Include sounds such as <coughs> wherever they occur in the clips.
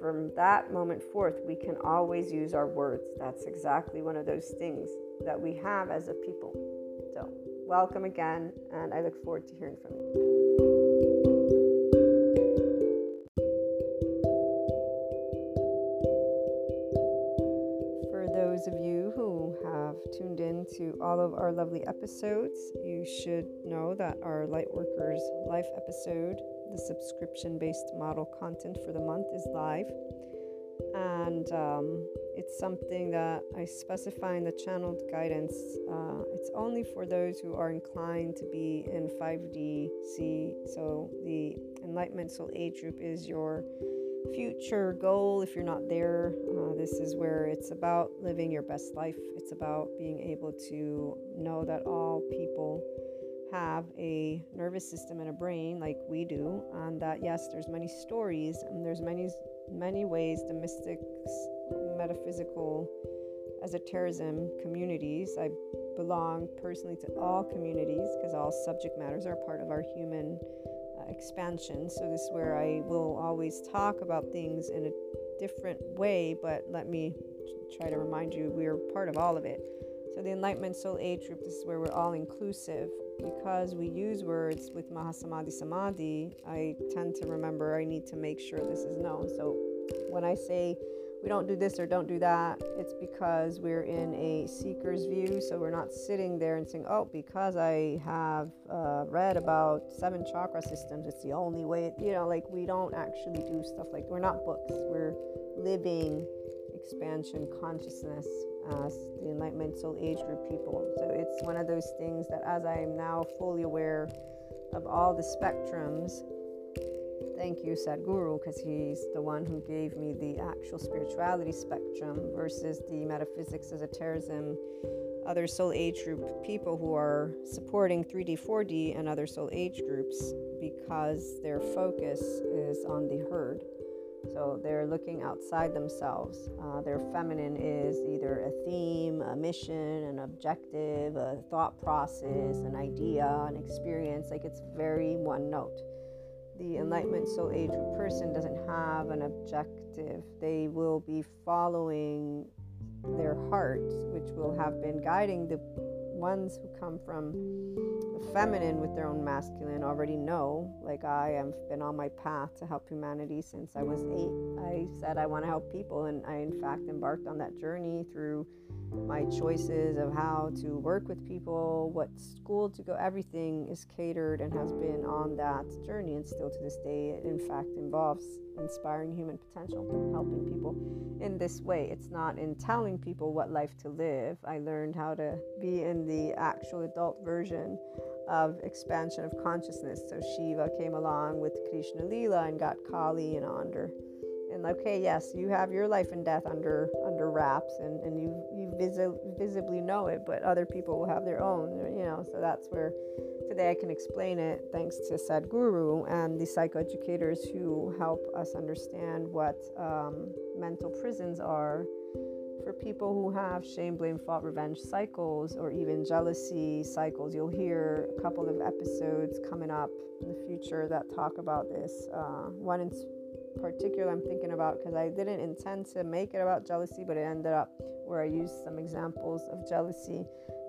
from that moment forth, we can always use our words. That's exactly one of those things that we have as a people. So, welcome again, and I look forward to hearing from you. For those of you who have tuned in to all of our lovely episodes, you should know that our Lightworkers Life episode, the subscription based model content for the month, is live. And um, it's something that I specify in the channeled guidance. Uh, it's only for those who are inclined to be in 5DC. So the Enlightenment Soul Age group is your future goal if you're not there. Uh, this is where it's about living your best life. It's about being able to know that all people have a nervous system and a brain like we do, and that yes, there's many stories and there's many many ways the mystics, metaphysical, esotericism communities. I belong personally to all communities because all subject matters are part of our human uh, expansion. So, this is where I will always talk about things in a different way, but let me try to remind you we're part of all of it. So, the Enlightenment Soul Age group, this is where we're all inclusive. Because we use words with Mahasamadhi Samadhi, I tend to remember I need to make sure this is known. So, when I say we don't do this or don't do that, it's because we're in a seeker's view. So we're not sitting there and saying, oh, because I have uh, read about seven chakra systems, it's the only way. You know, like we don't actually do stuff like we're not books. We're living expansion consciousness as the Enlightenment Soul Age group people. So it's one of those things that as I am now fully aware of all the spectrums Thank you, Sadhguru, because he's the one who gave me the actual spirituality spectrum versus the metaphysics, esotericism, other soul age group people who are supporting 3D, 4D, and other soul age groups because their focus is on the herd. So they're looking outside themselves. Uh, their feminine is either a theme, a mission, an objective, a thought process, an idea, an experience. Like it's very one note the enlightenment soul age person doesn't have an objective they will be following their heart which will have been guiding the ones who come from feminine with their own masculine already know like i have been on my path to help humanity since i was eight. I said i want to help people and i in fact embarked on that journey through my choices of how to work with people, what school to go, everything is catered and has been on that journey. And still to this day, it in fact involves inspiring human potential, helping people in this way. It's not in telling people what life to live. I learned how to be in the actual adult version of expansion of consciousness. So Shiva came along with Krishna Lila and got Kali and under and okay yes you have your life and death under under wraps and and you visi- visibly know it but other people will have their own you know so that's where today i can explain it thanks to sadhguru and the psychoeducators who help us understand what um, mental prisons are for people who have shame, blame, fault, revenge cycles or even jealousy cycles. You'll hear a couple of episodes coming up in the future that talk about this. Uh, one in particular I'm thinking about because I didn't intend to make it about jealousy, but it ended up where I used some examples of jealousy.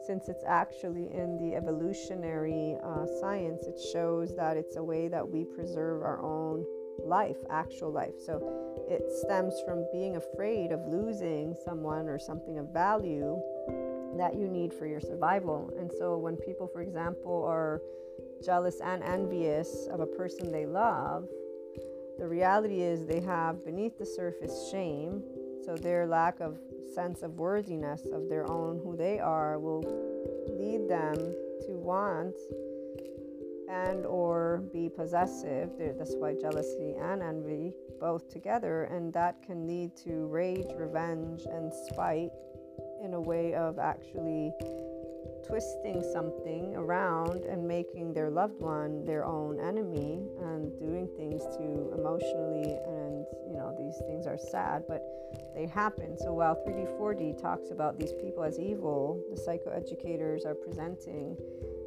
Since it's actually in the evolutionary uh, science, it shows that it's a way that we preserve our own life, actual life. So it stems from being afraid of losing someone or something of value that you need for your survival. And so when people, for example, are jealous and envious of a person they love, the reality is they have beneath the surface shame, so their lack of sense of worthiness of their own who they are will lead them to want and or be possessive. That's why jealousy and envy both together and that can lead to rage revenge and spite in a way of actually twisting something around and making their loved one their own enemy and doing things to emotionally and you know these things are sad but they happen. So while 3d 4d talks about these people as evil the psychoeducators are presenting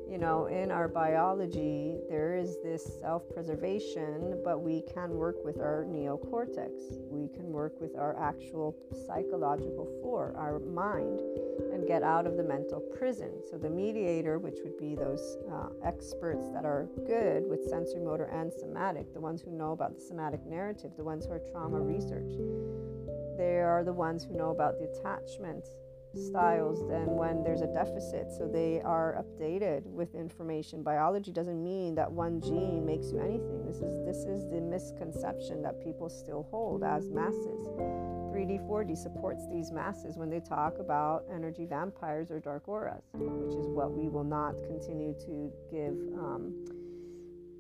you know, in our biology, there is this self preservation, but we can work with our neocortex. We can work with our actual psychological floor, our mind, and get out of the mental prison. So, the mediator, which would be those uh, experts that are good with sensory motor and somatic, the ones who know about the somatic narrative, the ones who are trauma research, they are the ones who know about the attachment styles than when there's a deficit. So they are updated with information. Biology doesn't mean that one gene makes you anything. This is this is the misconception that people still hold as masses. 3D 4D supports these masses when they talk about energy vampires or dark auras, which is what we will not continue to give. Um,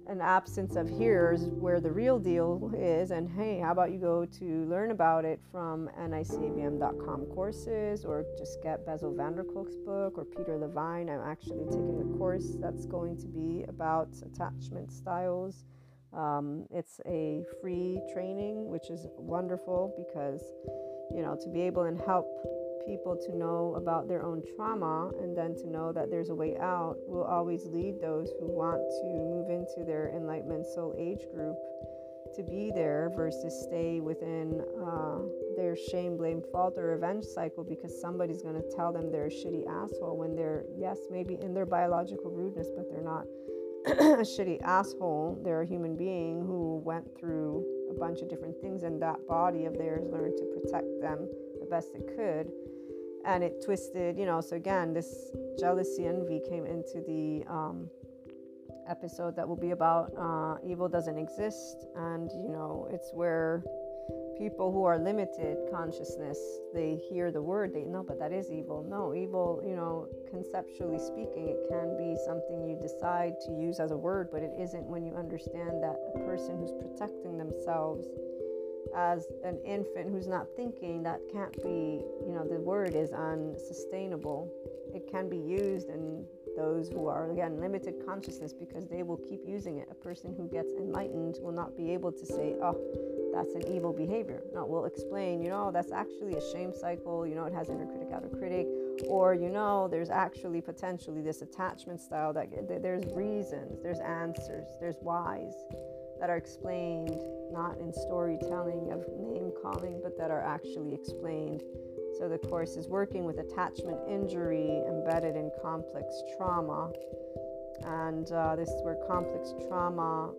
an absence of here's where the real deal is and hey how about you go to learn about it from nicabm.com courses or just get Bessel van der Kolk's book or Peter Levine. I'm actually taking a course that's going to be about attachment styles. Um, it's a free training which is wonderful because you know to be able and help people to know about their own trauma and then to know that there's a way out will always lead those who want to move into their enlightenment soul age group to be there versus stay within uh, their shame, blame, fault, or revenge cycle because somebody's going to tell them they're a shitty asshole when they're, yes, maybe in their biological rudeness, but they're not <clears throat> a shitty asshole. They're a human being who went through a bunch of different things, and that body of theirs learned to protect them the best it could and it twisted, you know. So again, this jealousy envy came into the um, episode that will be about uh, evil doesn't exist, and you know, it's where people who are limited consciousness they hear the word they know but that is evil no evil you know conceptually speaking it can be something you decide to use as a word but it isn't when you understand that a person who's protecting themselves as an infant who's not thinking, that can't be, you know, the word is unsustainable. It can be used in those who are, again, limited consciousness because they will keep using it. A person who gets enlightened will not be able to say, oh, that's an evil behavior. No, we'll explain, you know, that's actually a shame cycle. You know, it has inner critic, outer critic. Or, you know, there's actually potentially this attachment style that there's reasons, there's answers, there's whys that are explained not in storytelling of name calling, but that are actually explained. So the course is working with attachment injury embedded in complex trauma. And uh, this is where complex trauma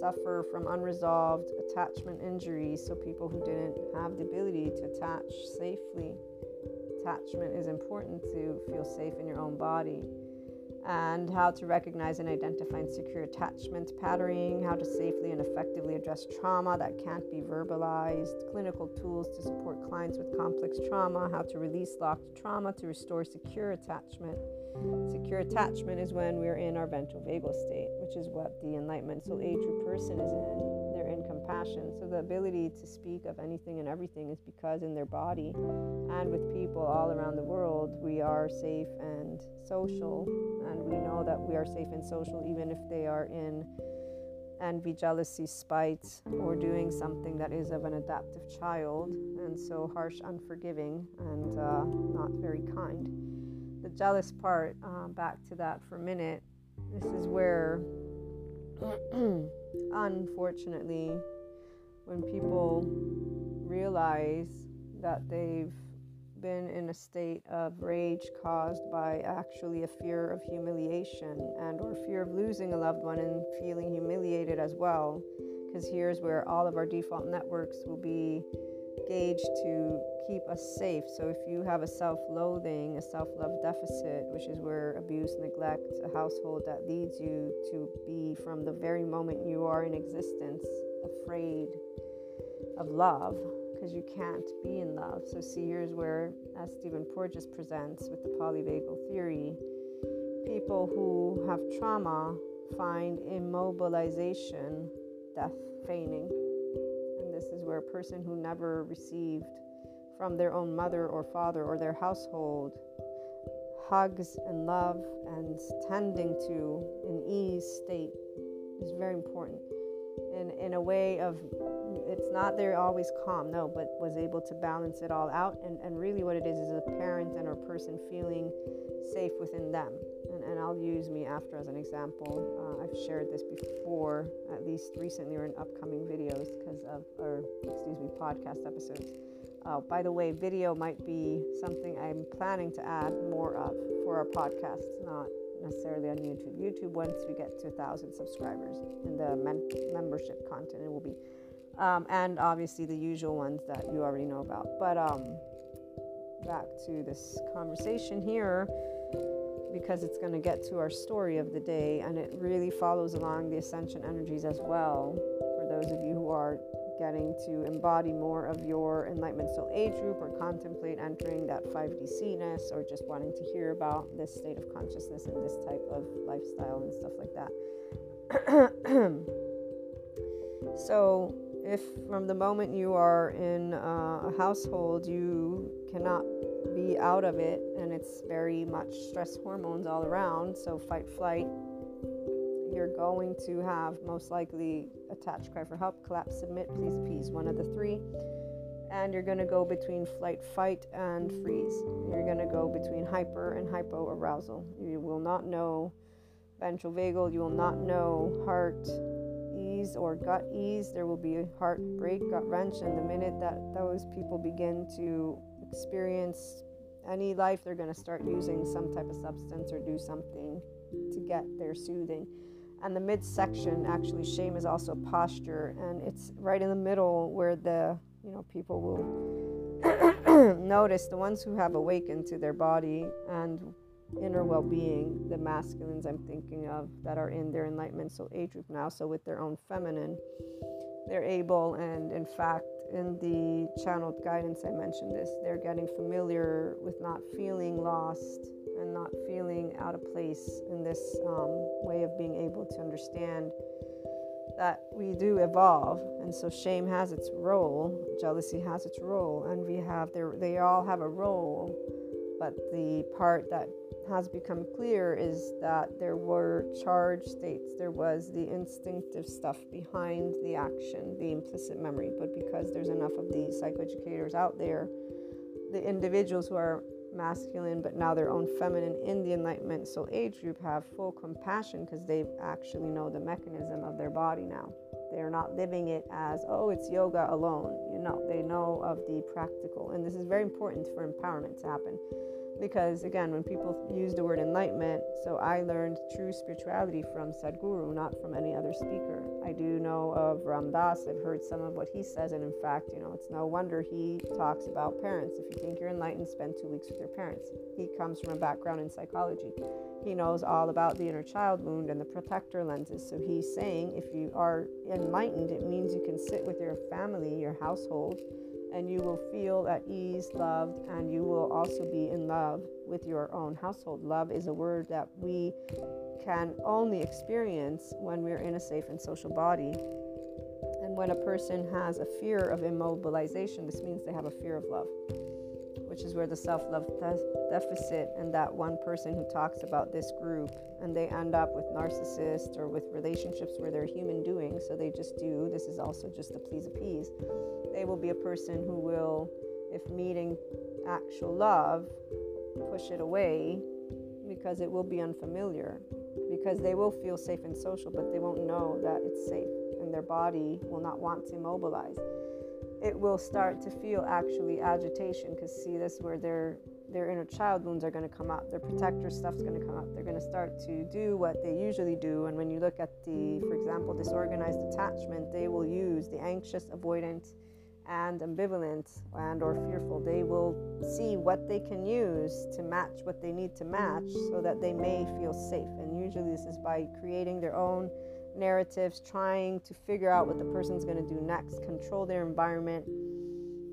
suffer from unresolved attachment injuries. So people who didn't have the ability to attach safely. Attachment is important to feel safe in your own body and how to recognize and identify insecure attachment patterning, how to safely and effectively address trauma that can't be verbalized, clinical tools to support clients with complex trauma, how to release locked trauma to restore secure attachment. Secure attachment is when we're in our ventral vagal state, which is what the enlightenment soul age person is in compassion. So the ability to speak of anything and everything is because in their body and with people all around the world, we are safe and social. And we know that we are safe and social even if they are in envy, jealousy, spite, or doing something that is of an adaptive child, and so harsh, unforgiving, and uh, not very kind. The jealous part, uh, back to that for a minute, this is where <clears throat> unfortunately, when people realize that they've been in a state of rage caused by actually a fear of humiliation and or fear of losing a loved one and feeling humiliated as well because here's where all of our default networks will be gauged to keep us safe. So if you have a self loathing, a self love deficit, which is where abuse, neglect, a household that leads you to be from the very moment you are in existence afraid of love because you can't be in love. So, see, here's where, as Stephen Porges presents with the polyvagal theory, people who have trauma find immobilization death feigning. And this is where a person who never received from their own mother or father or their household. Hugs and love and tending to an ease state is very important. In, in a way of, it's not they're always calm, no, but was able to balance it all out. And, and really, what it is is a parent and or person feeling safe within them. And, and I'll use me after as an example. Uh, I've shared this before, at least recently or in upcoming videos, because of, or excuse me, podcast episodes. Uh, by the way, video might be something I'm planning to add more of for our podcasts, not necessarily on YouTube. YouTube, once we get to a 1,000 subscribers in the men- membership content, it will be. Um, and obviously the usual ones that you already know about. But um, back to this conversation here because it's going to get to our story of the day and it really follows along the ascension energies as well for those of you who are getting to embody more of your enlightenment soul age group or contemplate entering that 5D ness or just wanting to hear about this state of consciousness and this type of lifestyle and stuff like that. <clears throat> so, if from the moment you are in uh, a household you cannot be out of it and it's very much stress hormones all around, so fight, flight, you're going to have most likely attach, cry for help, collapse, submit, please appease, one of the three. And you're going to go between flight, fight, and freeze. You're going to go between hyper and hypo arousal. You will not know ventral vagal, you will not know heart ease or gut ease. There will be a heartbreak, gut wrench, and the minute that those people begin to experience any life, they're going to start using some type of substance or do something to get their soothing and the midsection actually shame is also posture. And it's right in the middle where the you know people will <coughs> notice the ones who have awakened to their body and inner well-being the masculines i'm thinking of that are in their enlightenment so age group now so with their own feminine they're able and in fact in the channeled guidance i mentioned this they're getting familiar with not feeling lost and not feeling out of place in this um, way of being able to understand that we do evolve. And so shame has its role jealousy has its role and we have their they all have a role but the part that has become clear is that there were charged states. There was the instinctive stuff behind the action the implicit memory. But because there's enough of these psychoeducators out there the individuals who are masculine but now their own feminine in the enlightenment soul age group have full compassion because they actually know the mechanism of their body now. They're not living it as oh it's yoga alone know they know of the practical. And this is very important for empowerment to happen because again when people use the word enlightenment so i learned true spirituality from sadhguru not from any other speaker. I do know of ram dass. I've heard some of what he says and in fact you know it's no wonder he talks about parents. If you think you're enlightened spend two weeks with your parents. He comes from a background in psychology. He knows all about the inner child wound and the protector lenses. So he's saying if you are enlightened it means you can sit with your family your household and you will feel at ease, loved, and you will also be in love with your own household. Love is a word that we can only experience when we're in a safe and social body. And when a person has a fear of immobilization, this means they have a fear of love, which is where the self love de- deficit and that one person who talks about this group and they end up with narcissists or with relationships where they're human doing, so they just do. This is also just to please appease they will be a person who will, if meeting actual love, push it away because it will be unfamiliar. Because they will feel safe and social, but they won't know that it's safe, and their body will not want to mobilize. It will start to feel actually agitation because see, this where their their inner child wounds are going to come up. Their protector stuff's going to come up. They're going to start to do what they usually do. And when you look at the, for example, disorganized attachment, they will use the anxious, avoidant, and ambivalent and or fearful they will see what they can use to match what they need to match so that they may feel safe and usually this is by creating their own narratives trying to figure out what the person's going to do next control their environment.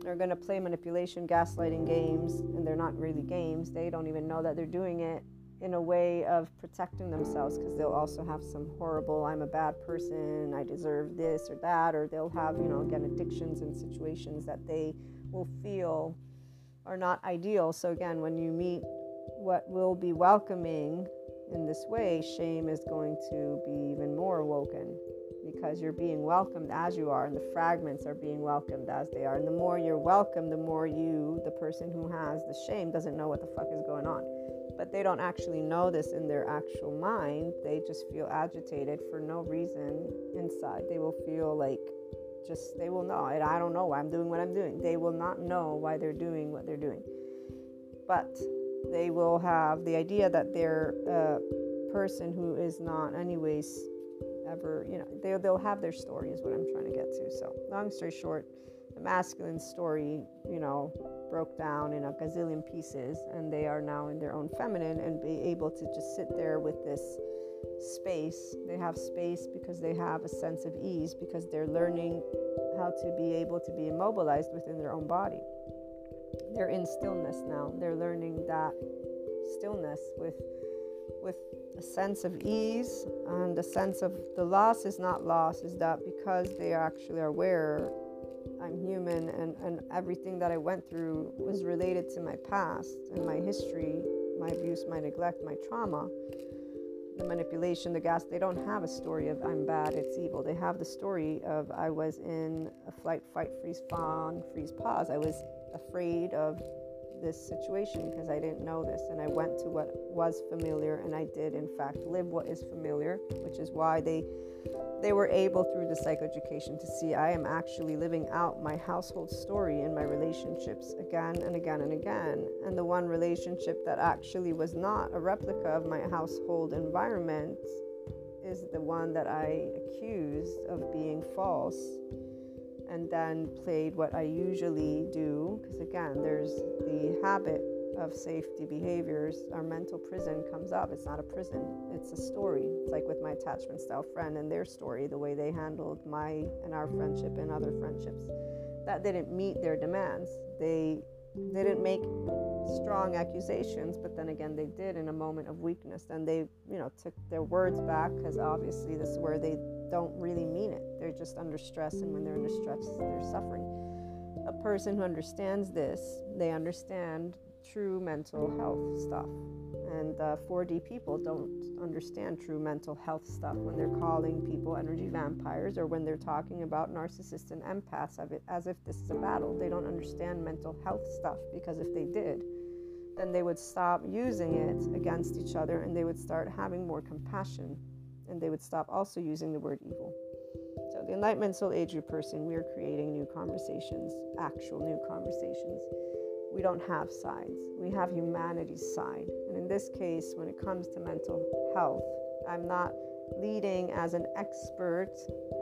They're going to play manipulation gaslighting games and they're not really games. They don't even know that they're doing it in a way of protecting themselves because they'll also have some horrible i'm a bad person i deserve this or that or they'll have you know again addictions and situations that they will feel are not ideal. So again when you meet what will be welcoming in this way shame is going to be even more awoken because you're being welcomed as you are and the fragments are being welcomed as they are and the more you're welcomed the more you the person who has the shame doesn't know what the fuck is going on but they don't actually know this in their actual mind. They just feel agitated for no reason inside. They will feel like just, they will know, I don't know why I'm doing what I'm doing. They will not know why they're doing what they're doing. But they will have the idea that they're a person who is not, anyways, ever, you know, they, they'll have their story, is what I'm trying to get to. So, long story short, the masculine story, you know, broke down in a gazillion pieces and they are now in their own feminine and be able to just sit there with this space. They have space because they have a sense of ease because they're learning how to be able to be immobilized within their own body. They're in stillness now. They're learning that stillness with with a sense of ease and a sense of the loss is not loss is that because they actually are aware I'm human and, and everything that I went through was related to my past and my history, my abuse, my neglect, my trauma, the manipulation, the gas. They don't have a story of I'm bad, it's evil. They have the story of I was in a flight, fight, freeze, fawn, freeze, pause. I was afraid of this situation because I didn't know this and I went to what was familiar and I did in fact live what is familiar, which is why they they were able through the psychoeducation to see I am actually living out my household story in my relationships again and again and again. And the one relationship that actually was not a replica of my household environment is the one that I accused of being false and then played what I usually do. Because again, there's the habit of safety behaviors, our mental prison comes up. It's not a prison, it's a story. It's like with my attachment style friend and their story, the way they handled my and our friendship and other friendships. That didn't meet their demands. They didn't make strong accusations, but then again, they did in a moment of weakness. And they, you know, took their words back because obviously this is where they don't really mean it. They're just under stress, and when they're under stress, they're suffering. A person who understands this, they understand true mental health stuff. And uh, 4D people don't understand true mental health stuff when they're calling people energy vampires or when they're talking about narcissists and empaths as if this is a battle. They don't understand mental health stuff because if they did, then they would stop using it against each other and they would start having more compassion and they would stop also using the word evil. So, the Enlightenment Soul Age person, we are creating new conversations, actual new conversations we don't have sides. We have humanity's side. And in this case, when it comes to mental health, I'm not leading as an expert.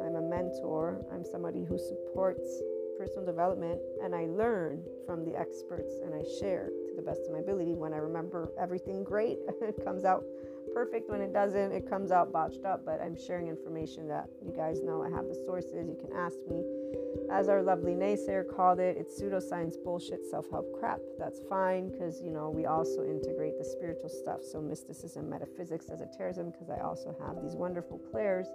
I'm a mentor. I'm somebody who supports personal development and I learn from the experts and I share to the best of my ability. When I remember everything great, it <laughs> comes out perfect. When it doesn't, it comes out botched up. But I'm sharing information that you guys know I have the sources. You can ask me as our lovely naysayer called it, it's pseudoscience bullshit, self help crap. That's fine because, you know, we also integrate the spiritual stuff. So, mysticism, metaphysics, esotericism, because I also have these wonderful clairs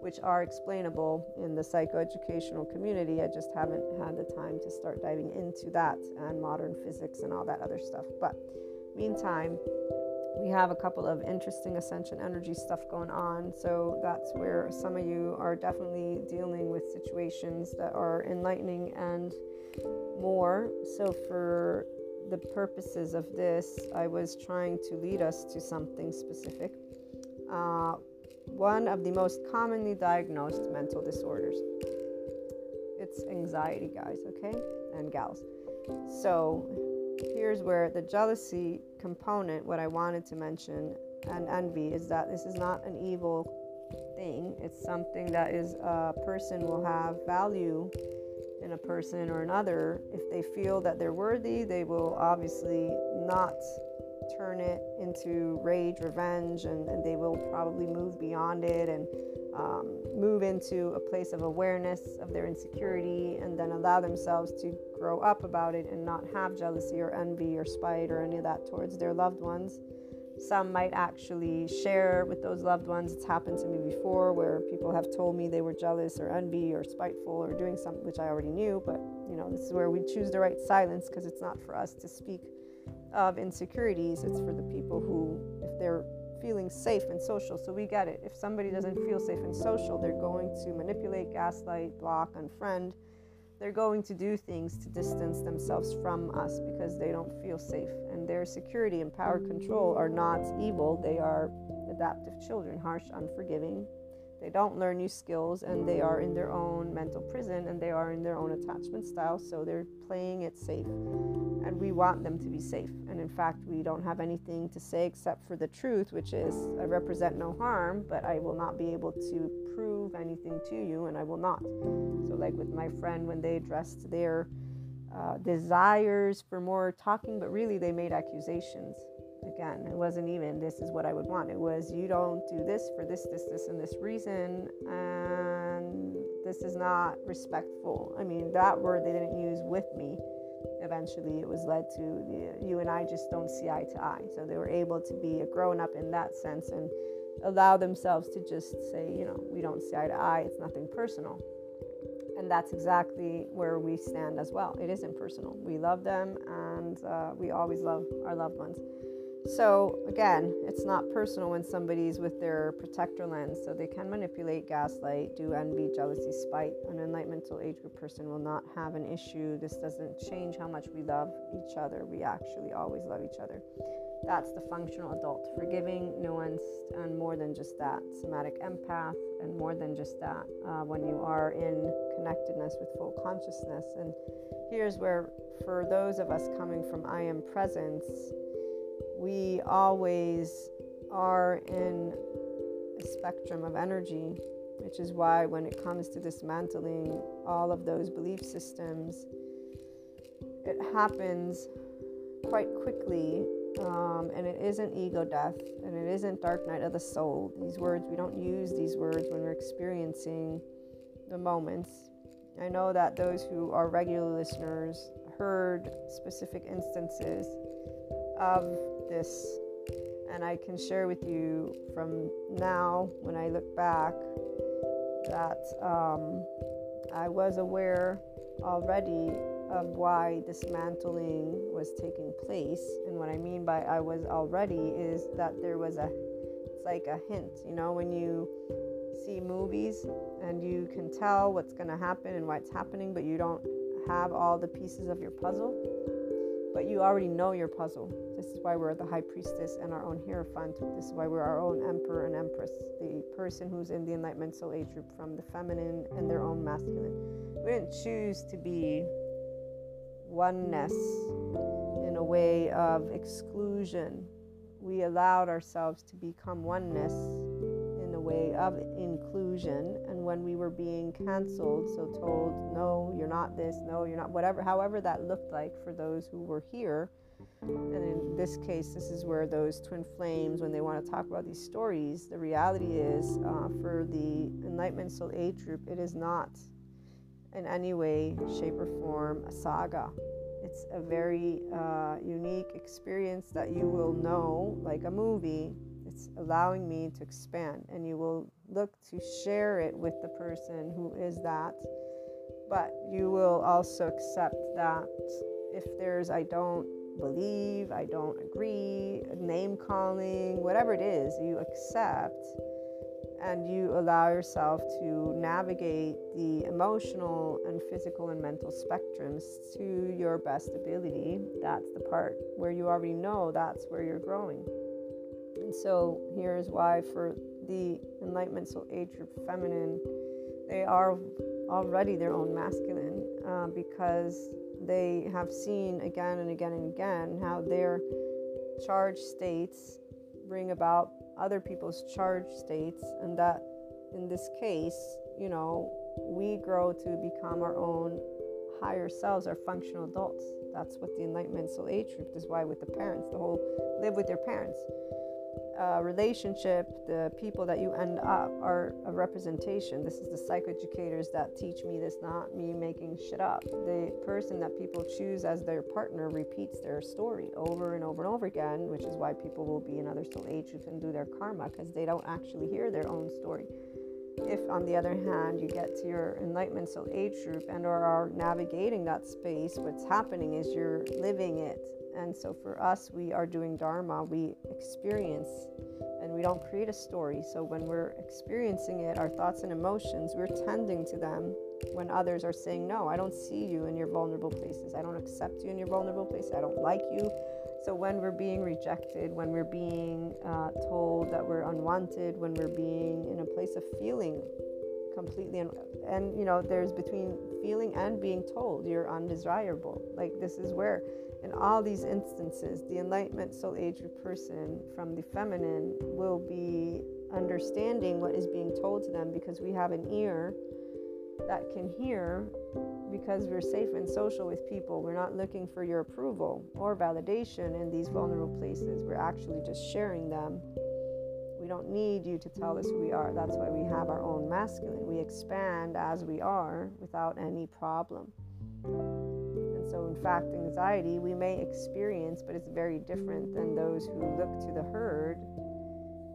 which are explainable in the psychoeducational community. I just haven't had the time to start diving into that and modern physics and all that other stuff. But, meantime, we have a couple of interesting ascension energy stuff going on. So that's where some of you are definitely dealing with situations that are enlightening and more. So, for the purposes of this, I was trying to lead us to something specific. Uh, one of the most commonly diagnosed mental disorders. It's anxiety, guys, okay? And gals. So, here's where the jealousy component, what I wanted to mention, and envy is that this is not an evil thing. It's something that is a person will have value in a person or another. If they feel that they're worthy, they will obviously not turn it into rage, revenge, and, and they will probably move beyond it and um, move into a place of awareness of their insecurity and then allow themselves to grow up about it and not have jealousy or envy or spite or any of that towards their loved ones. Some might actually share with those loved ones. It's happened to me before where people have told me they were jealous or envy or spiteful or doing something which I already knew. But, you know, this is where we choose the right silence because it's not for us to speak of insecurities. It's for the people who, if they're feeling safe and social. So we get it. If somebody doesn't feel safe and social, they're going to manipulate, gaslight, block, unfriend. They're going to do things to distance themselves from us because they don't feel safe. And their security and power control are not evil, they are adaptive children, harsh, unforgiving, they don't learn new skills and they are in their own mental prison and they are in their own attachment style, so they're playing it safe. And we want them to be safe. And in fact, we don't have anything to say except for the truth, which is I represent no harm, but I will not be able to prove anything to you, and I will not. So, like with my friend, when they addressed their uh, desires for more talking, but really they made accusations. Again, it wasn't even this is what I would want. It was you don't do this for this, this, this, and this reason, and this is not respectful. I mean, that word they didn't use with me. Eventually, it was led to the, you and I just don't see eye to eye. So they were able to be a grown up in that sense and allow themselves to just say, you know, we don't see eye to eye. It's nothing personal. And that's exactly where we stand as well. It isn't personal. We love them and uh, we always love our loved ones. So, again, it's not personal when somebody's with their protector lens. So, they can manipulate, gaslight, do envy, jealousy, spite. An enlightened mental age group person will not have an issue. This doesn't change how much we love each other. We actually always love each other. That's the functional adult, forgiving, nuanced, and more than just that. Somatic empath, and more than just that. Uh, when you are in connectedness with full consciousness. And here's where, for those of us coming from I am presence, we always are in a spectrum of energy, which is why when it comes to dismantling all of those belief systems, it happens quite quickly um, and it isn't ego death and it isn't dark night of the soul. These words, we don't use these words when we're experiencing the moments. I know that those who are regular listeners heard specific instances of this, and I can share with you from now when I look back that um, I was aware already of why dismantling was taking place. And what I mean by I was already is that there was a, it's like a hint, you know, when you see movies and you can tell what's going to happen and why it's happening, but you don't have all the pieces of your puzzle, but you already know your puzzle. This is why we're the high priestess and our own hierophant. This is why we're our own emperor and empress, the person who's in the enlightenment soul age group from the feminine and their own masculine. We didn't choose to be oneness in a way of exclusion. We allowed ourselves to become oneness in a way of inclusion. And when we were being canceled, so told, no, you're not this, no, you're not whatever, however that looked like for those who were here. And in this case, this is where those twin flames, when they want to talk about these stories, the reality is uh, for the Enlightenment Soul Age group, it is not in any way, shape, or form a saga. It's a very uh, unique experience that you will know, like a movie. It's allowing me to expand, and you will look to share it with the person who is that. But you will also accept that if there's, I don't believe, I don't agree, name calling, whatever it is, you accept and you allow yourself to navigate the emotional and physical and mental spectrums to your best ability, that's the part where you already know that's where you're growing. And so here's why for the Enlightenment Soul Age group feminine, they are already their own masculine uh, because they have seen again and again and again how their charged states bring about other people's charge states, and that in this case, you know, we grow to become our own higher selves, our functional adults. That's what the Enlightenment Soul Age group is why with the parents, the whole live with your parents uh, relationship, the people that you end up are a representation. This is the psychoeducators that teach me this, not me making shit up. The person that people choose as their partner repeats their story over and over and over again, which is why people will be in other soul age who can do their karma because they don't actually hear their own story. If, on the other hand, you get to your enlightenment soul age group and or are navigating that space, what's happening is you're living it and so for us, we are doing Dharma, we experience and we don't create a story. So when we're experiencing it, our thoughts and emotions, we're tending to them when others are saying, No, I don't see you in your vulnerable places. I don't accept you in your vulnerable places. I don't like you. So when we're being rejected, when we're being uh, told that we're unwanted, when we're being in a place of feeling completely and, and you know there's between feeling and being told you're undesirable like this is where in all these instances, the Enlightenment Soul Age person from the feminine will be understanding what is being told to them because we have an ear that can hear because we're safe and social with people. We're not looking for your approval or validation in these vulnerable places. We're actually just sharing them. Don't need you to tell us who we are. That's why we have our own masculine. We expand as we are without any problem. And so, in fact, anxiety we may experience, but it's very different than those who look to the herd.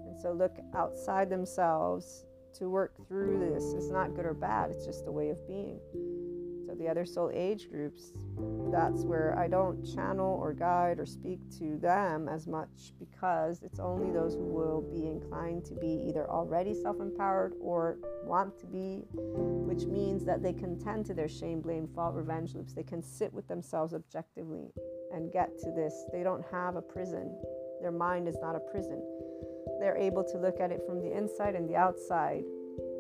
And so, look outside themselves to work through this. It's not good or bad, it's just a way of being. The other soul age groups, that's where I don't channel or guide or speak to them as much because it's only those who will be inclined to be either already self empowered or want to be, which means that they can tend to their shame, blame, fault, revenge loops. They can sit with themselves objectively and get to this. They don't have a prison, their mind is not a prison. They're able to look at it from the inside and the outside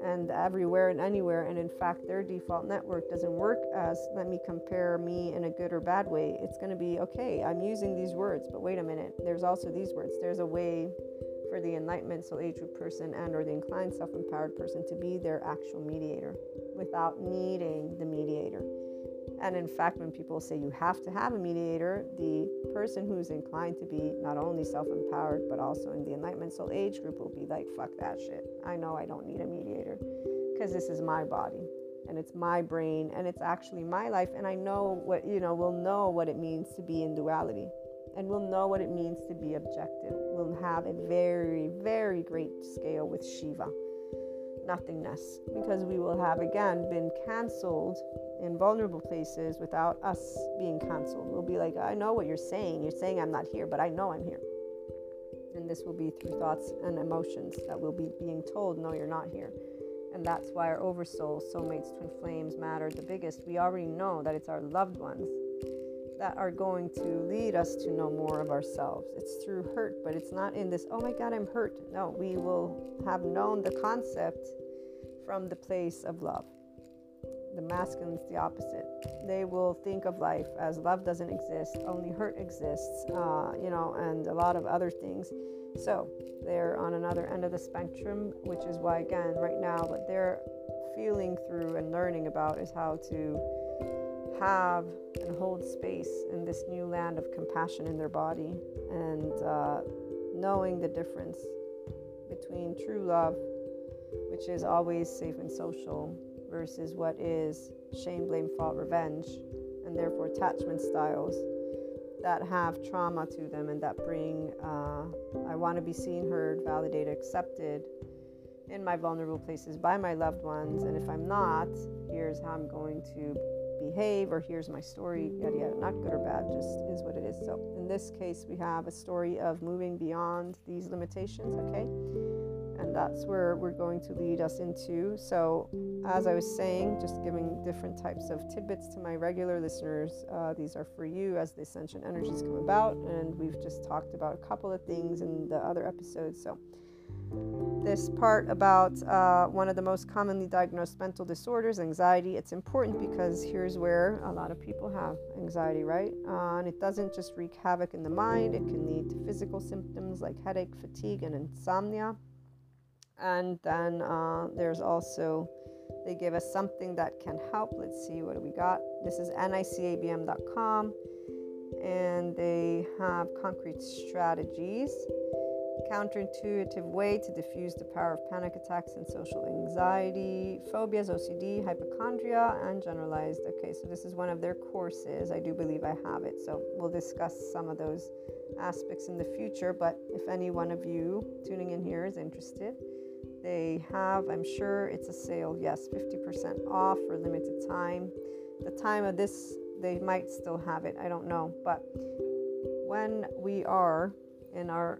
and everywhere and anywhere. And in fact, their default network doesn't work as let me compare me in a good or bad way. It's going to be okay, I'm using these words, but wait a minute, there's also these words. There's a way for the enlightenment soul age group person and or the inclined self-empowered person to be their actual mediator without needing the mediator and in fact, when people say you have to have a mediator, the person who's inclined to be not only self empowered, but also in the Enlightenment Soul Age group will be like, fuck that shit. I know I don't need a mediator because this is my body and it's my brain and it's actually my life. And I know what, you know, we'll know what it means to be in duality and we'll know what it means to be objective. We'll have a very, very great scale with Shiva nothingness because we will have again been canceled in vulnerable places without us being canceled. We'll be like, I know what you're saying. You're saying I'm not here, but I know I'm here. And this will be through thoughts and emotions that will be being told, no, you're not here. And that's why our oversoul, soulmates, twin flames matter the biggest. We already know that it's our loved ones that are going to lead us to know more of ourselves. It's through hurt, but it's not in this, oh my God, I'm hurt. No, we will have known the concept from the place of love. The masculine is the opposite. They will think of life as love doesn't exist, only hurt exists, uh, you know, and a lot of other things. So they're on another end of the spectrum, which is why, again, right now, what they're feeling through and learning about is how to have and hold space in this new land of compassion in their body and uh, knowing the difference between true love, which is always safe and social, versus what is shame, blame, fault, revenge, and therefore attachment styles that have trauma to them and that bring, uh, I want to be seen, heard, validated, accepted in my vulnerable places by my loved ones. And if I'm not, here's how I'm going to behave, or here's my story, yada yada. Not good or bad, just is what it is. So in this case, we have a story of moving beyond these limitations, okay? and that's where we're going to lead us into. So, as I was saying, just giving different types of tidbits to my regular listeners. Uh, these are for you as the ascension energies come about, and we've just talked about a couple of things in the other episodes. So, this part about uh, one of the most commonly diagnosed mental disorders, anxiety, it's important because here's where a lot of people have anxiety, right? Uh, and it doesn't just wreak havoc in the mind, it can lead to physical symptoms like headache, fatigue, and insomnia. And then uh, there's also, they give us something that can help. Let's see, what do we got? This is nicabm.com, and they have concrete strategies. Counterintuitive way to diffuse the power of panic attacks and social anxiety, phobias, OCD, hypochondria, and generalized. Okay, so this is one of their courses. I do believe I have it. So we'll discuss some of those aspects in the future. But if any one of you tuning in here is interested, they have, I'm sure it's a sale, yes, 50% off for limited time. The time of this, they might still have it, I don't know. But when we are in our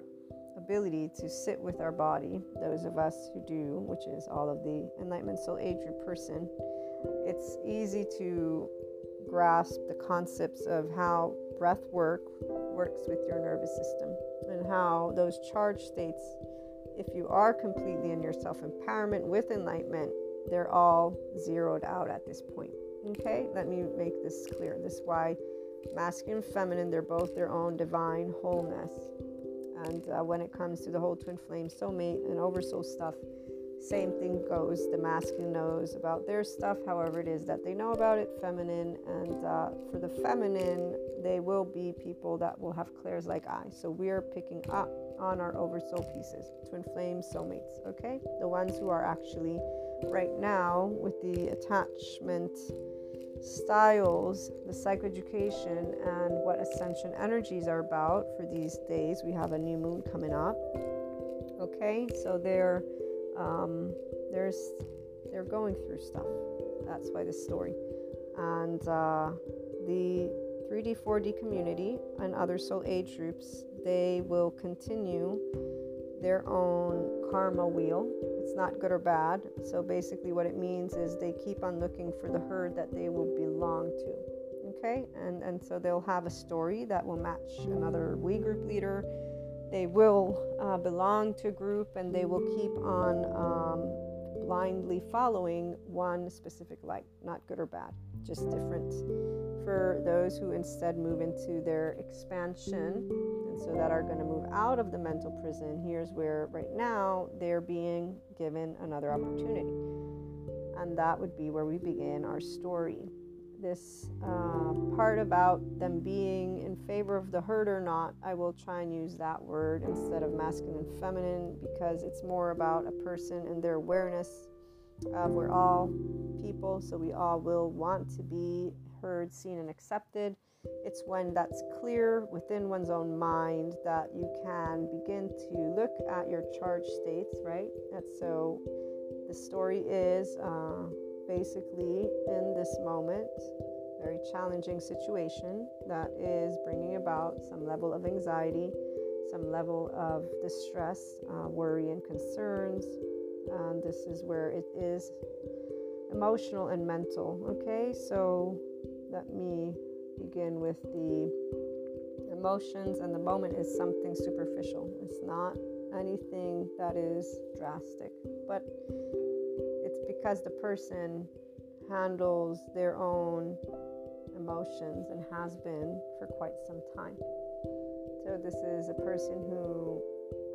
ability to sit with our body, those of us who do, which is all of the Enlightenment Soul Age person, it's easy to grasp the concepts of how breath work works with your nervous system and how those charge states if you are completely in your self empowerment with enlightenment, they're all zeroed out at this point. Okay, let me make this clear. This is why masculine and feminine, they're both their own divine wholeness. And uh, when it comes to the whole twin flame soulmate and oversoul stuff, same thing goes. The masculine knows about their stuff, however it is that they know about it, feminine. And uh, for the feminine, they will be people that will have clairs like I. So we're picking up on our oversoul pieces, twin flame soulmates, okay? The ones who are actually right now with the attachment styles, the psychoeducation, and what ascension energies are about for these days. We have a new moon coming up. Okay, so they're um, there's they're going through stuff. That's why this story, and uh, the 3D, 4D community and other soul age groups they will continue their own karma wheel it's not good or bad. So basically, what it means is they keep on looking for the herd that they will belong to. Okay, and and so they'll have a story that will match another we group leader. They will uh, belong to a group, and they will keep on um, blindly following one specific light, not good or bad, just different. For those who instead move into their expansion and so that are going to move out of the mental prison, here's where right now they're being given another opportunity. And that would be where we begin our story. This uh, part about them being in favor of the herd or not, I will try and use that word instead of masculine and feminine because it's more about a person and their awareness of we're all people, so we all will want to be heard, seen, and accepted it's when that's clear within one's own mind that you can begin to look at your charge states, right? And so the story is uh, basically in this moment, very challenging situation that is bringing about some level of anxiety, some level of distress, uh, worry, and concerns. And this is where it is emotional and mental. Okay, so let me begin with the emotions, and the moment is something superficial. It's not anything that is drastic, but it's because the person handles their own emotions and has been for quite some time. So, this is a person who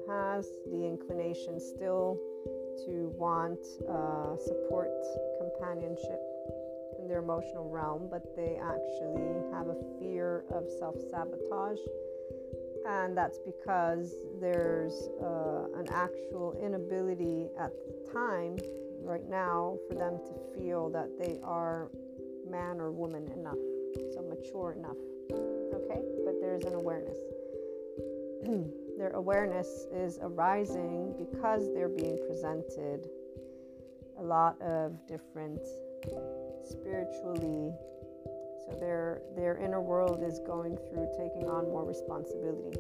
has the inclination still to want uh, support, companionship, in their emotional realm, but they actually have a fear of self sabotage. And that's because there's uh, an actual inability at the time, right now, for them to feel that they are man or woman enough, so mature enough. Okay? But there's an awareness. <clears throat> their awareness is arising because they're being presented a lot of different spiritually. So their their inner world is going through taking on more responsibility.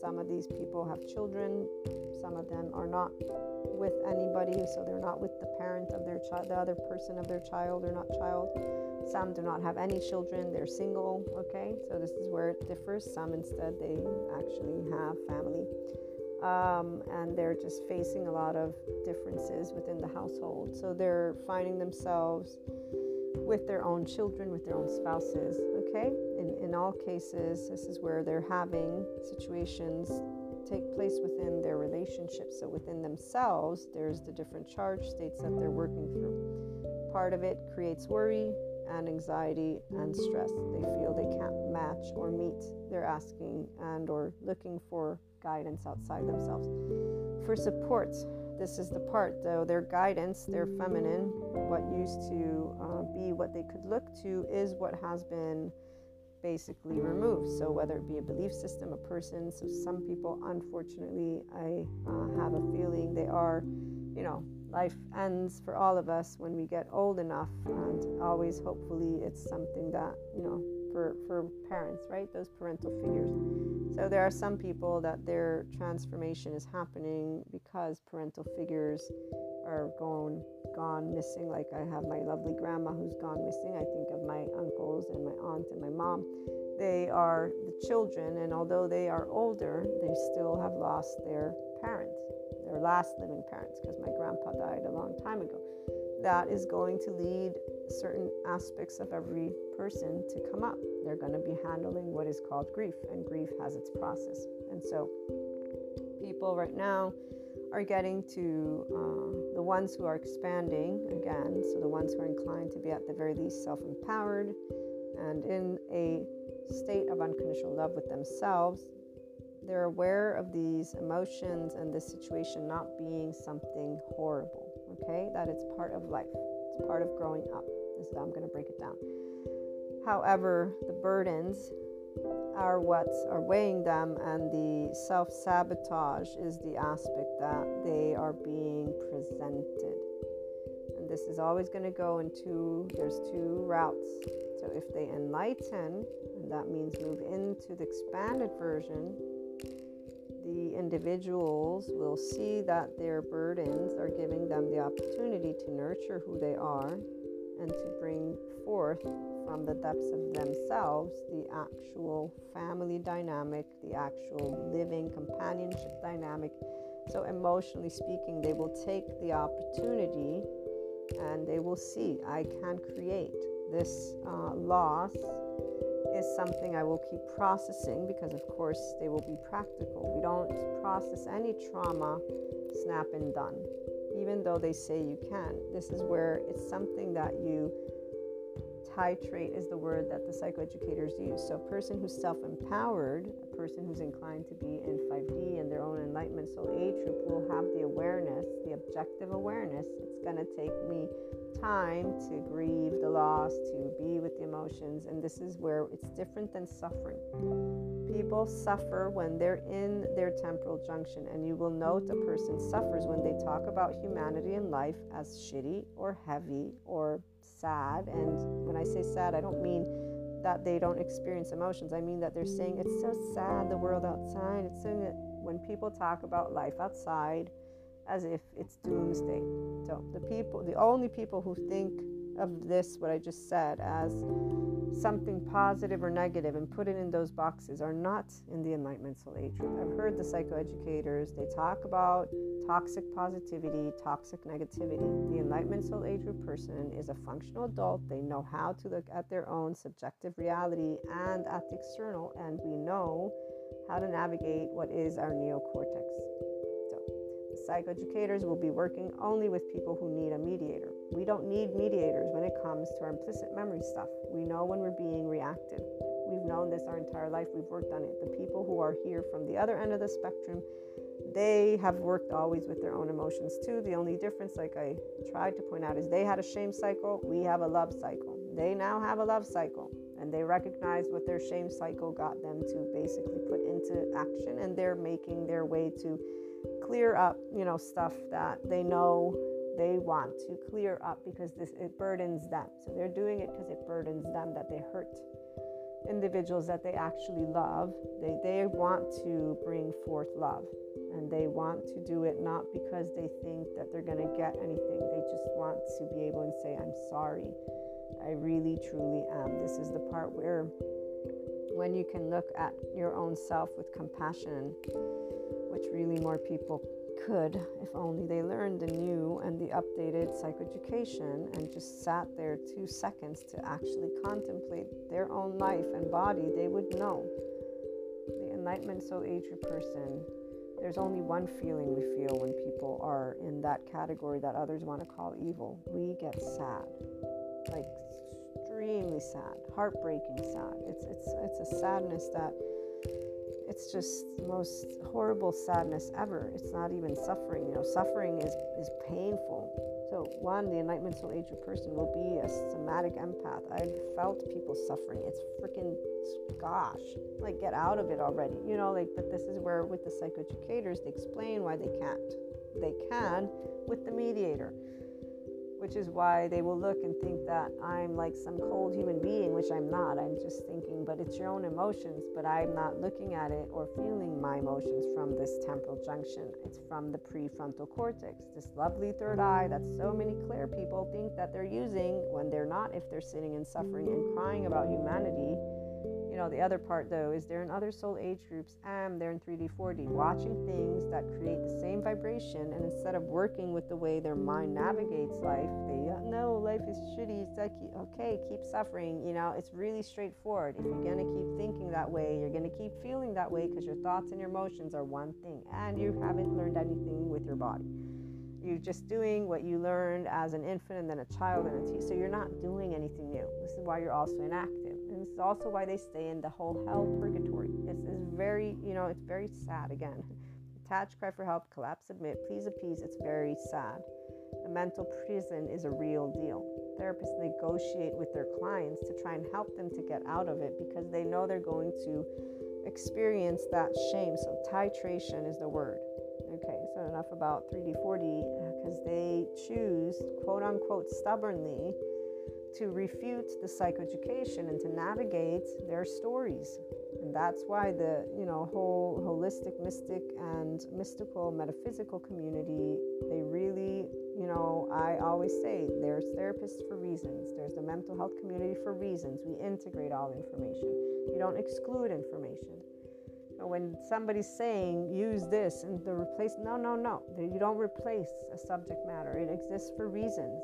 Some of these people have children. Some of them are not with anybody so they're not with the parent of their child the other person of their child or not child. Some do not have any children. They're single okay? So this is where it differs. Some instead they actually have family um, and they're just facing a lot of differences within the household. So they're finding themselves with their own children, with their own spouses. Okay, in, in all cases, this is where they're having situations take place within their relationships. So within themselves, there's the different charge states that they're working through. Part of it creates worry and anxiety and stress. They feel they can't match or meet their asking and or looking for guidance outside themselves. For support, this is the part though, their guidance, their feminine, what used to uh, be what they could look to, is what has been basically removed. So, whether it be a belief system, a person, so some people, unfortunately, I uh, have a feeling they are, you know, life ends for all of us when we get old enough, and always, hopefully, it's something that, you know, for, for parents, right? Those parental figures. So there are some people that their transformation is happening because parental figures are gone gone missing. Like I have my lovely grandma who's gone missing. I think of my uncles and my aunt and my mom. They are the children, and although they are older, they still have lost their parents, their last living parents, because my grandpa died a long time ago. That is going to lead certain aspects of every person to come up. They're going to be handling what is called grief, and grief has its process. And so, people right now are getting to uh, the ones who are expanding again, so the ones who are inclined to be at the very least self empowered and in a state of unconditional love with themselves. They're aware of these emotions and this situation not being something horrible, okay? That it's part of life, it's part of growing up. This is how I'm going to break it down. However, the burdens are what are weighing them, and the self sabotage is the aspect that they are being presented. And this is always going to go into there's two routes. So if they enlighten, and that means move into the expanded version, the individuals will see that their burdens them the opportunity to nurture who they are and to bring forth from the depths of themselves the actual family dynamic, the actual living companionship dynamic. So, emotionally speaking, they will take the opportunity and they will see I can create this uh, loss is something I will keep processing because, of course, they will be practical. We don't process any trauma snap and done, even though they say you can. This is where it's something that you titrate is the word that the psychoeducators use. So, a person who's self empowered, a person who's inclined to be in 5D and their own enlightenment soul age group will have the awareness, the objective awareness. It's going to take me time to grieve the loss, to be with the emotions, and this is where it's different than suffering. People suffer when they're in their temporal junction, and you will note a person suffers when they talk about humanity and life as shitty or heavy or sad. And when I say sad, I don't mean that they don't experience emotions. I mean that they're saying it's so sad, the world outside. It's saying that when people talk about life outside as if it's doomsday. So the people, the only people who think of this, what I just said, as something positive or negative and put it in those boxes are not in the Enlightenment Soul Age group. I've heard the psychoeducators, they talk about toxic positivity, toxic negativity. The Enlightenment Soul Age group person is a functional adult. They know how to look at their own subjective reality and at the external, and we know how to navigate what is our neocortex. Psychoeducators will be working only with people who need a mediator. We don't need mediators when it comes to our implicit memory stuff. We know when we're being reactive. We've known this our entire life. We've worked on it. The people who are here from the other end of the spectrum, they have worked always with their own emotions too. The only difference, like I tried to point out, is they had a shame cycle. We have a love cycle. They now have a love cycle. And they recognize what their shame cycle got them to basically put into action. And they're making their way to clear up, you know, stuff that they know they want to clear up because this it burdens them. So they're doing it because it burdens them that they hurt individuals that they actually love. They they want to bring forth love and they want to do it not because they think that they're going to get anything. They just want to be able to say I'm sorry. I really truly am. This is the part where when you can look at your own self with compassion, which really more people could if only they learned the new and the updated psychoeducation and just sat there two seconds to actually contemplate their own life and body, they would know. The Enlightenment Soul Age person, there's only one feeling we feel when people are in that category that others want to call evil. We get sad. Like extremely sad, heartbreaking sad. It's it's it's a sadness that it's just the most horrible sadness ever. It's not even suffering. You know, suffering is, is painful. So, one, the Enlightenment Soul Age person will be a somatic empath. I've felt people suffering. It's freaking, gosh, like get out of it already. You know, like, but this is where with the psychoeducators, they explain why they can't. They can with the mediator which is why they will look and think that I'm like some cold human being, which I'm not. I'm just thinking, but it's your own emotions, but I'm not looking at it or feeling my emotions from this temporal junction. It's from the prefrontal cortex, this lovely third eye that so many clear people think that they're using when they're not, if they're sitting and suffering and crying about humanity you know, the other part though is they're in other soul age groups and they're in 3D, 4D, watching things that create the same vibration. And instead of working with the way their mind navigates life, they no, life is shitty. It's like, okay, keep suffering. You know, it's really straightforward. If you're gonna keep thinking that way, you're gonna keep feeling that way because your thoughts and your emotions are one thing, and you haven't learned anything with your body. You're just doing what you learned as an infant and then a child and a teen. So you're not doing anything new. This is why you're also inactive. This is also why they stay in the whole hell purgatory. This is very, you know, it's very sad again. <laughs> Attach, cry for help, collapse, admit, please appease. It's very sad. A mental prison is a real deal. Therapists negotiate with their clients to try and help them to get out of it because they know they're going to experience that shame. So, titration is the word. Okay, so enough about 3D, 4D because they choose, quote unquote, stubbornly to refute the psychoeducation and to navigate their stories. And that's why the, you know, whole holistic, mystic, and mystical, metaphysical community, they really, you know, I always say there's therapists for reasons. There's the mental health community for reasons. We integrate all information. We don't exclude information when somebody's saying use this and the replace no no no you don't replace a subject matter it exists for reasons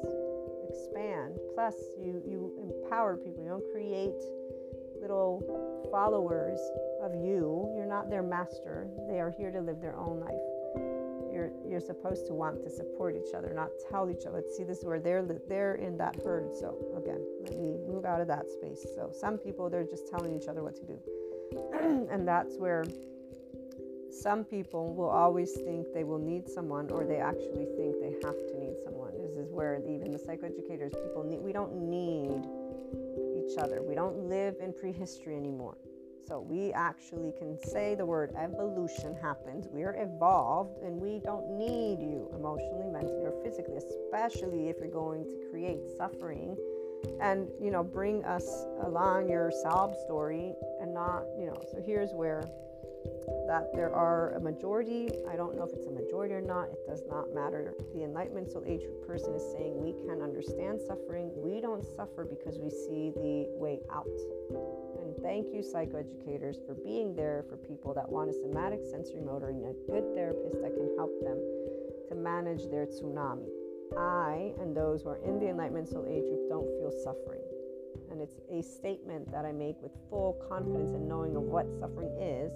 expand. Plus you you empower people. You don't create little followers of you. You're not their master. They are here to live their own life. You're you're supposed to want to support each other not tell each other. See this is where they're they're in that herd. So again let me move out of that space. So some people they're just telling each other what to do. <clears throat> And that's where some people will always think they will need someone or they actually think they have where even the psychoeducators, people need, we don't need each other. We don't live in prehistory anymore. So we actually can say the word evolution happens. We're evolved and we don't need you emotionally, mentally, or physically, especially if you're going to create suffering and you know bring us along your sob story and not you know so here's where that there are a majority. I don't know if it's a majority or not. It does not matter. The enlightenment soul age group person is saying we can understand suffering. We don't suffer because we see the way out. And thank you psychoeducators for being there for people that want a somatic sensory motor and a good therapist that can help them to manage their tsunami. I and those who are in the Enlightenment Soul Age group don't feel suffering. And it's a statement that I make with full confidence and knowing of what suffering is.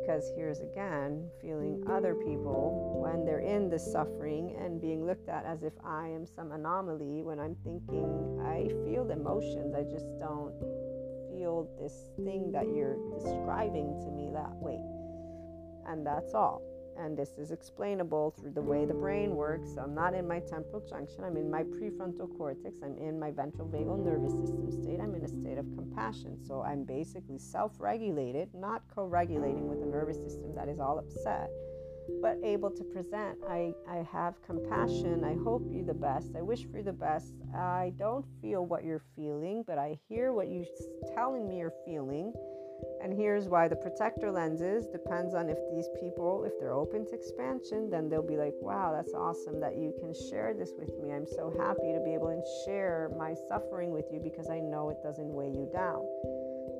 Because here's again feeling other people when they're in this suffering and being looked at as if I am some anomaly when I'm thinking I feel emotions, I just don't feel this thing that you're describing to me that way. And that's all and this is explainable through the way the brain works. I'm not in my temporal junction, I'm in my prefrontal cortex, I'm in my ventral vagal nervous system state, I'm in a state of compassion. So I'm basically self regulated, not co regulating with a nervous system that is all upset, but able to present. I, I have compassion, I hope you the best, I wish for you the best. I don't feel what you're feeling, but I hear what you're telling me you're feeling and here's why the protector lenses depends on if these people, if they're open to expansion, then they'll be like, wow, that's awesome that you can share this with me. I'm so happy to be able to share my suffering with you because I know it doesn't weigh you down.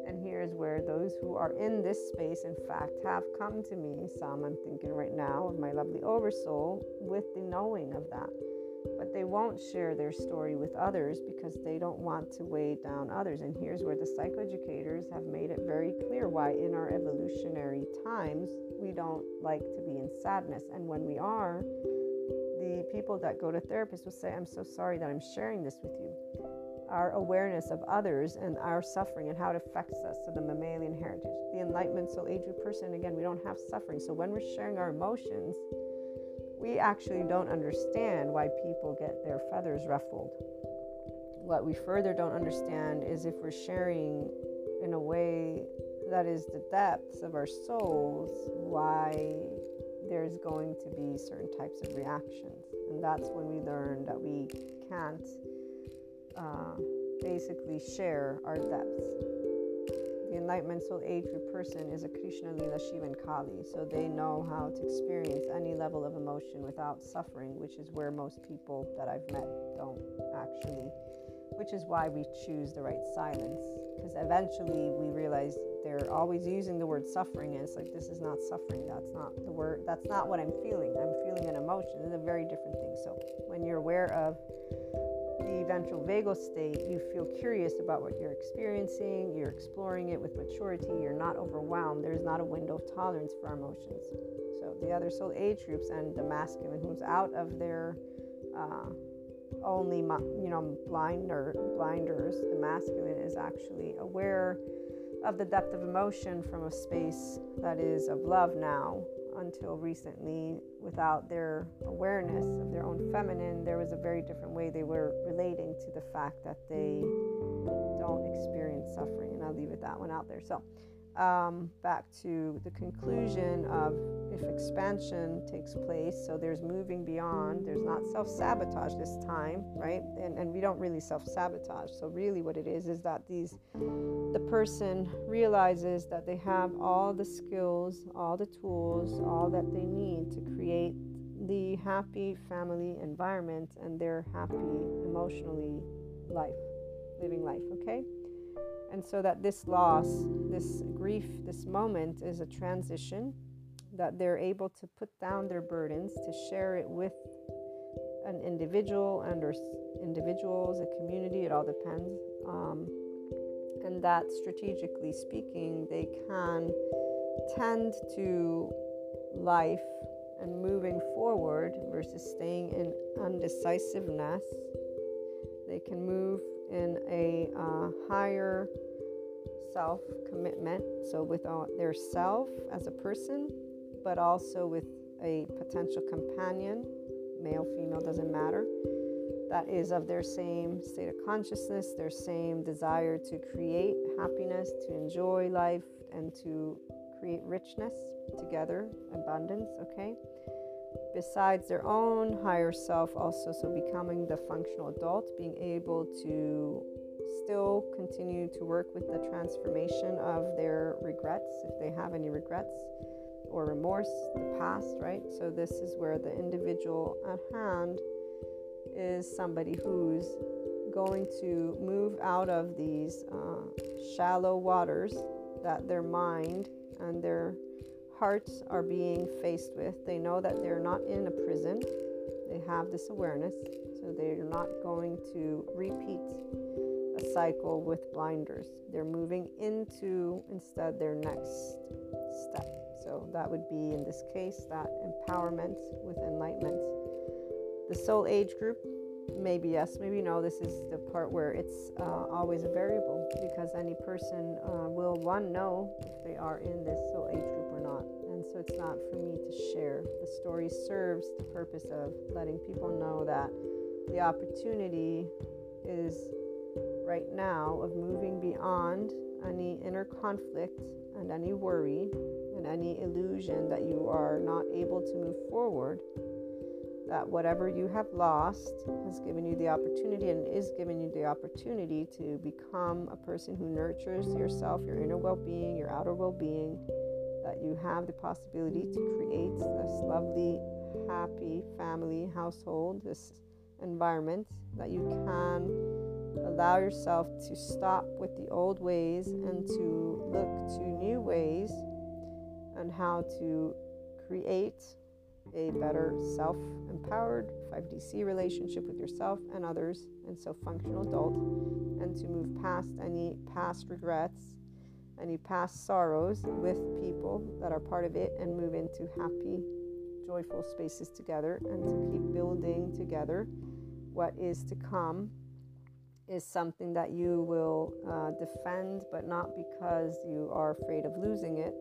And here's where those who are in this space, in fact, have come to me. Some I'm thinking right now of my lovely oversoul with the knowing of that but they won't share their story with others because they don't want to weigh down others. And here's where the psychoeducators have made it very clear why, in our evolutionary times, we don't like to be in sadness. And when we are, the people that go to therapists will say, I'm so sorry that I'm sharing this with you. Our awareness of others and our suffering and how it affects us, so the mammalian heritage, the enlightenment soul age person, again, we don't have suffering. So when we're sharing our emotions, we actually don't understand why people get their feathers ruffled. What we further don't understand is if we're sharing in a way that is the depths of our souls, why there's going to be certain types of reactions. And that's when we learn that we can't uh, basically share our depths. The Enlightenment Soul Age person is a Krishna, Lila, Shiva, and Kali, so they know how to experience any level of emotion without suffering, which is where most people that I've met don't actually which is why we choose the right silence. Because eventually we realize they're always using the word suffering, and it's like, this is not suffering. That's not the word, that's not what I'm feeling. I'm feeling an emotion. It's a very different thing. So when you're aware of the ventral vagal state, you feel curious about what you're experiencing, you're exploring it with maturity, you're not overwhelmed. There's not a window of tolerance for our emotions. So the other soul age groups and the masculine who's out of their uh, only you know blinder blinders the masculine is actually aware of the depth of emotion from a space that is of love now until recently without their awareness of their own feminine there was a very different way they were relating to the fact that they don't experience suffering and i'll leave it that one out there. So um, back to the conclusion of if expansion takes place, so there's moving beyond, there's not self sabotage this time, right? And, and we don't really self sabotage. So, really, what it is is that these the person realizes that they have all the skills, all the tools, all that they need to create the happy family environment and their happy emotionally life, living life, okay? And so that this loss, this grief, this moment is a transition, that they're able to put down their burdens, to share it with an individual and or individuals, a community, it all depends. Um, and that strategically speaking, they can tend to life and moving forward versus staying in undecisiveness. They can move in a uh, higher self commitment. So, with uh, their self as a person, but also with a potential companion, male, female, doesn't matter, that is of their same state of consciousness, their same desire to create happiness, to enjoy life, and to create richness together, abundance, okay? Besides their own higher self, also. So, becoming the functional adult, being able to still continue to work with the transformation of their regrets, if they have any regrets or remorse, the past, right? So, this is where the individual at hand is somebody who's going to move out of these uh, shallow waters that their mind and their hearts are being faced with. They know that they're not in a prison, they have this awareness, so they're not going to repeat a cycle with blinders. They're moving into instead their next step. So that would be in this case that empowerment with enlightenment. The soul age group, maybe yes, maybe no. This is the part where it's uh, always a variable because any person uh, will one know if they are in this soul age group so it's not for me to share. The story serves the purpose of letting people know that the opportunity is right now of moving beyond any inner conflict and any worry and any illusion that you are not able to move forward. That whatever you have lost has given you the opportunity and is giving you the opportunity to become a person who nurtures yourself, your inner well being, your outer well being that you have the possibility to create this lovely, happy family household, this environment that you can allow yourself to stop with the old ways and to look to new ways and how to create a better self empowered 5DC relationship with yourself and others, and so functional adult, and to move past any past regrets any past sorrows with people that are part of it and move into happy, joyful spaces together and to keep building together what is to come is something that you will uh, defend, but not because you are afraid of losing it,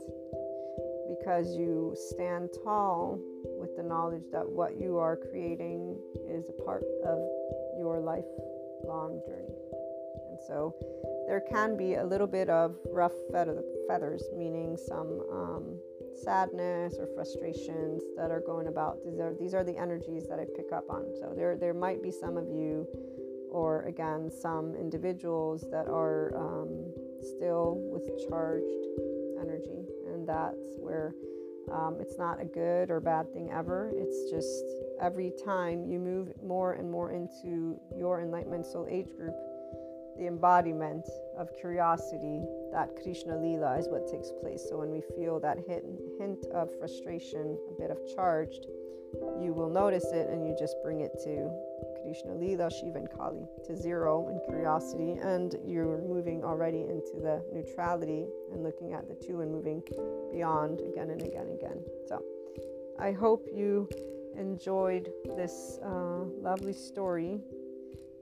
because you stand tall with the knowledge that what you are creating is a part of your lifelong journey. So there can be a little bit of rough feathers, meaning some um, sadness or frustrations that are going about. These are these are the energies that I pick up on. So there there might be some of you, or again some individuals that are um, still with charged energy, and that's where um, it's not a good or bad thing ever. It's just every time you move more and more into your enlightenment soul age group the embodiment of curiosity, that Krishna Lila is what takes place. So when we feel that hint, hint of frustration, a bit of charged, you will notice it and you just bring it to Krishna Lila, Shiva and Kali, to zero in curiosity, and you're moving already into the neutrality and looking at the two and moving beyond again and again and again. So I hope you enjoyed this uh, lovely story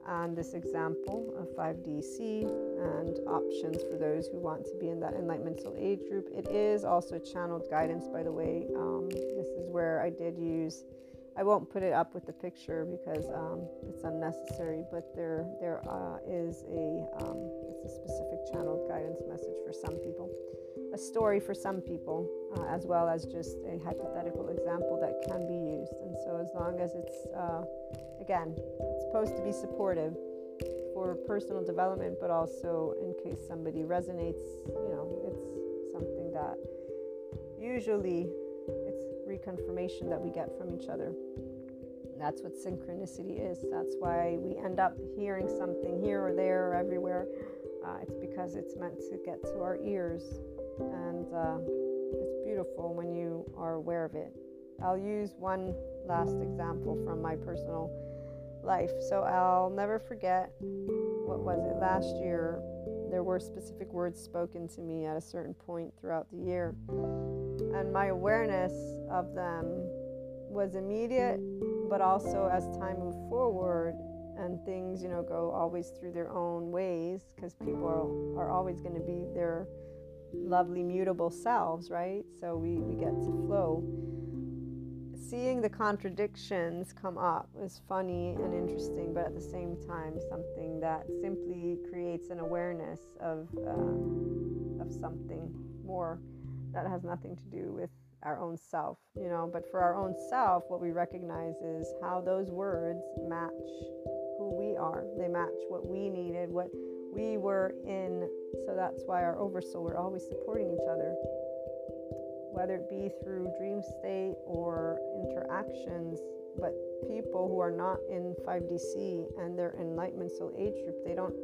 and this example of 5DC and options for those who want to be in that enlightenment soul age group. It is also channeled guidance, by the way. Um, this is where I did use. I won't put it up with the picture because um, it's unnecessary, but there there uh, is a um, it's a specific channeled guidance message for some people, a story for some people, uh, as well as just a hypothetical example that can be used. And so, as long as it's uh, again, it's supposed to be supportive for personal development, but also in case somebody resonates, you know, it's something that usually it's reconfirmation that we get from each other. That's what synchronicity is. That's why we end up hearing something here or there or everywhere. Uh, it's because it's meant to get to our ears. And uh, it's beautiful when you are aware of it. I'll use one last example from my personal life. So I'll never forget what was it last year. There were specific words spoken to me at a certain point throughout the year, and my awareness of them was immediate, but also as time moved forward and things, you know, go always through their own ways because people are, are always going to be their lovely mutable selves, right? So we, we get to flow seeing the contradictions come up is funny and interesting, but at the same time, something that simply creates an awareness of uh, of something more that has nothing to do with our own self, you know. But for our own self, what we recognize is how those words match who we are. They match what we needed, what we were in. So that's why our oversoul, we're always supporting each other whether it be through dream state or interactions. But people who are not in 5DC and they're enlightenment soul age group, they don't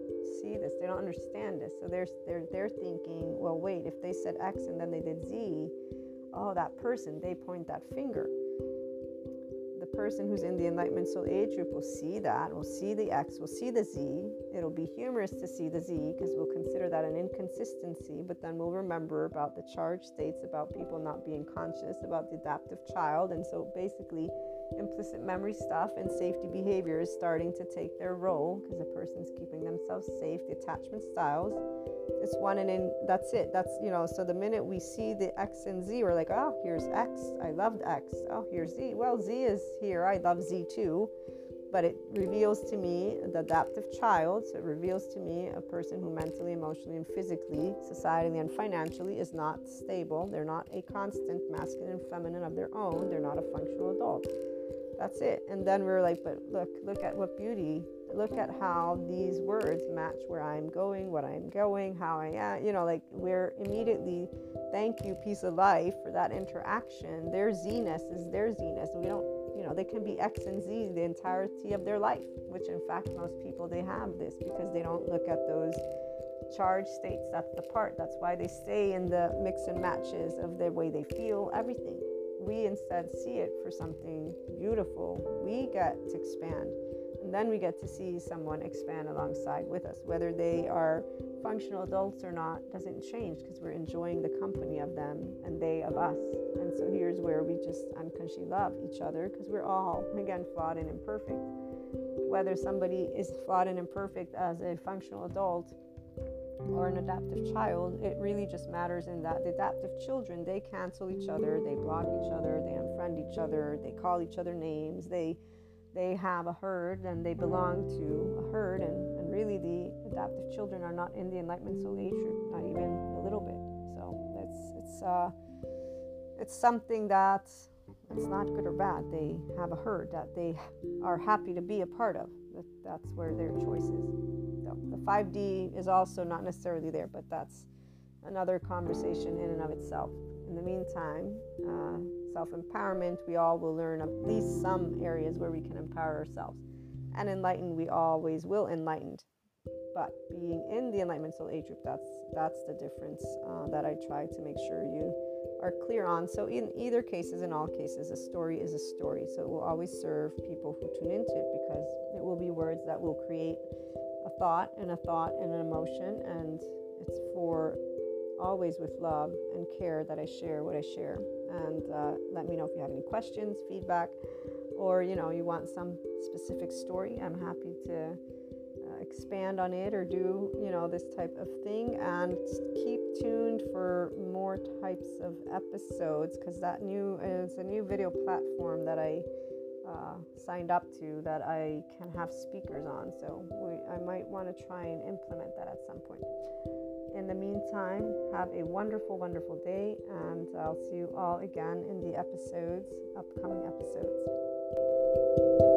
see this, they don't understand this. So they're they're they're thinking, well, wait, if they said X and then they did Z, oh, that person, they point that finger person who's in the Enlightenment Soul Age group will see that, will see the X, will see the Z. It'll be humorous to see the Z because we'll consider that an inconsistency, but then we'll remember about the charged states, about people not being conscious, about the adaptive child. And so basically, implicit memory stuff and safety behavior is starting to take their role because the person's keeping themselves safe, the attachment styles. It's one and in that's it that's you know so the minute we see the x and z we're like oh here's x i loved x. Oh here's z. Well z is here i love z too. But it reveals to me the adaptive child so it reveals to me a person who mentally emotionally and physically societally and financially is not stable. They're not a constant masculine and feminine of their own. They're not a functional adult that's it and then we're like but look look at what beauty look at how these words match where I'm going, what I'm going, how I am. You know, like we're immediately, thank you, piece of life, for that interaction. Their Z-ness is their Z-ness. We don't, you know, they can be X and Z the entirety of their life, which in fact, most people, they have this because they don't look at those charged states. That's the part. That's why they stay in the mix and matches of the way they feel, everything. We instead see it for something beautiful. We get to expand and then we get to see someone expand alongside with us. Whether they are functional adults or not doesn't change because we're enjoying the company of them and they of us. And so here's where we just unconsciously love each other because we're all, again, flawed and imperfect. Whether somebody is flawed and imperfect as a functional adult or an adaptive child, it really just matters in that the adaptive children, they cancel each other, they block each other, they unfriend each other, they call each other names, they they have a herd and they belong to a herd and, and really the adaptive children are not in the enlightenment soul age group not even a little bit. So it's it's uh it's something that it's not good or bad. They have a herd that they are happy to be a part of. That, that's where their choice is so the 5d is also not necessarily there but that's another conversation in and of itself in the meantime uh, self empowerment, we all will learn at least some areas where we can empower ourselves. And enlightened, we always will enlightened. but being in the enlightenment soul age group that's that's the difference uh, that i try to make sure you are clear on so in either cases in all cases a story is a story so it will always serve people who tune into it because it will be words that will create thought and a thought and an emotion and it's for always with love and care that i share what i share. And uh, let me know if you have any questions feedback or you know you want some specific story i'm happy to expand on it or do you know this type of thing. And keep tuned for more types of episodes because that new is a new video platform that i uh, signed up to that i can have speakers on. So we, i might want to try and implement that at some point. In the meantime have a wonderful wonderful day and i'll see you all again in the episodes upcoming episodes